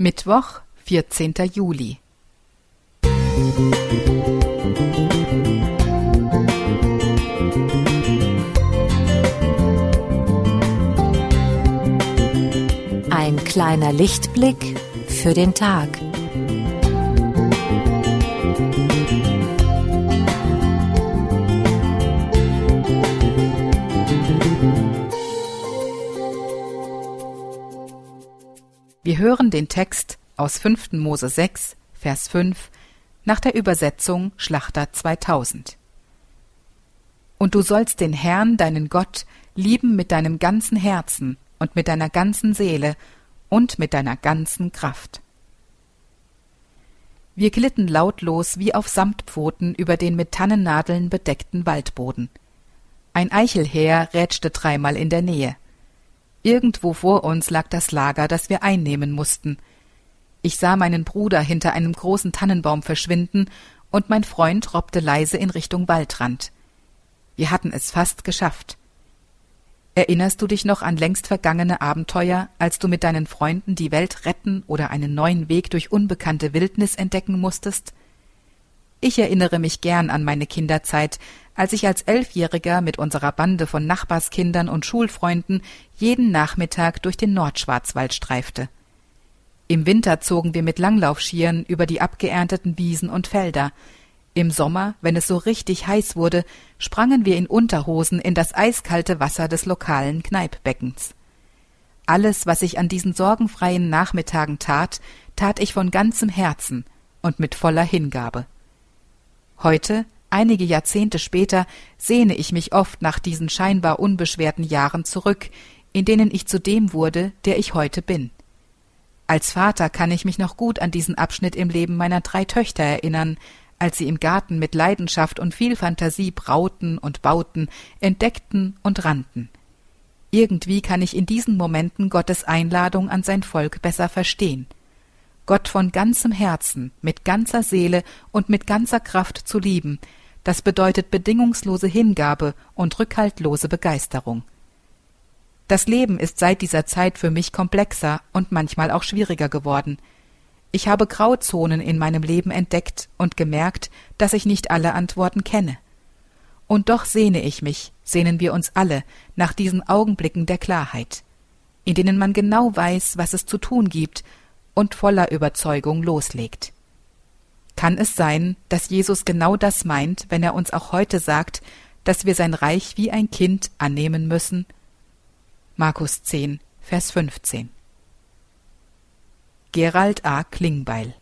Mittwoch, 14. Juli. Ein kleiner Lichtblick für den Tag. Wir hören den Text aus 5. Mose 6, Vers 5 nach der Übersetzung Schlachter 2000. Und du sollst den Herrn, deinen Gott, lieben mit deinem ganzen Herzen und mit deiner ganzen Seele und mit deiner ganzen Kraft. Wir glitten lautlos wie auf Samtpfoten über den mit Tannennadeln bedeckten Waldboden. Ein Eichelheer rätschte dreimal in der Nähe. Irgendwo vor uns lag das Lager, das wir einnehmen mussten. Ich sah meinen Bruder hinter einem großen Tannenbaum verschwinden, und mein Freund robbte leise in Richtung Waldrand. Wir hatten es fast geschafft. Erinnerst du dich noch an längst vergangene Abenteuer, als du mit deinen Freunden die Welt retten oder einen neuen Weg durch unbekannte Wildnis entdecken musstest? Ich erinnere mich gern an meine Kinderzeit, als ich als Elfjähriger mit unserer Bande von Nachbarskindern und Schulfreunden jeden Nachmittag durch den Nordschwarzwald streifte. Im Winter zogen wir mit Langlaufschieren über die abgeernteten Wiesen und Felder. Im Sommer, wenn es so richtig heiß wurde, sprangen wir in Unterhosen in das eiskalte Wasser des lokalen Kneippbeckens. Alles, was ich an diesen sorgenfreien Nachmittagen tat, tat ich von ganzem Herzen und mit voller Hingabe. Heute, Einige Jahrzehnte später sehne ich mich oft nach diesen scheinbar unbeschwerten Jahren zurück, in denen ich zu dem wurde, der ich heute bin. Als Vater kann ich mich noch gut an diesen Abschnitt im Leben meiner drei Töchter erinnern, als sie im Garten mit Leidenschaft und viel Fantasie brauten und bauten, entdeckten und rannten. Irgendwie kann ich in diesen Momenten Gottes Einladung an sein Volk besser verstehen. Gott von ganzem Herzen, mit ganzer Seele und mit ganzer Kraft zu lieben, das bedeutet bedingungslose Hingabe und rückhaltlose Begeisterung. Das Leben ist seit dieser Zeit für mich komplexer und manchmal auch schwieriger geworden. Ich habe Grauzonen in meinem Leben entdeckt und gemerkt, dass ich nicht alle Antworten kenne. Und doch sehne ich mich, sehnen wir uns alle, nach diesen Augenblicken der Klarheit, in denen man genau weiß, was es zu tun gibt und voller Überzeugung loslegt. Kann es sein, dass Jesus genau das meint, wenn er uns auch heute sagt, dass wir sein Reich wie ein Kind annehmen müssen? Markus 10, Vers 15. Gerald A. Klingbeil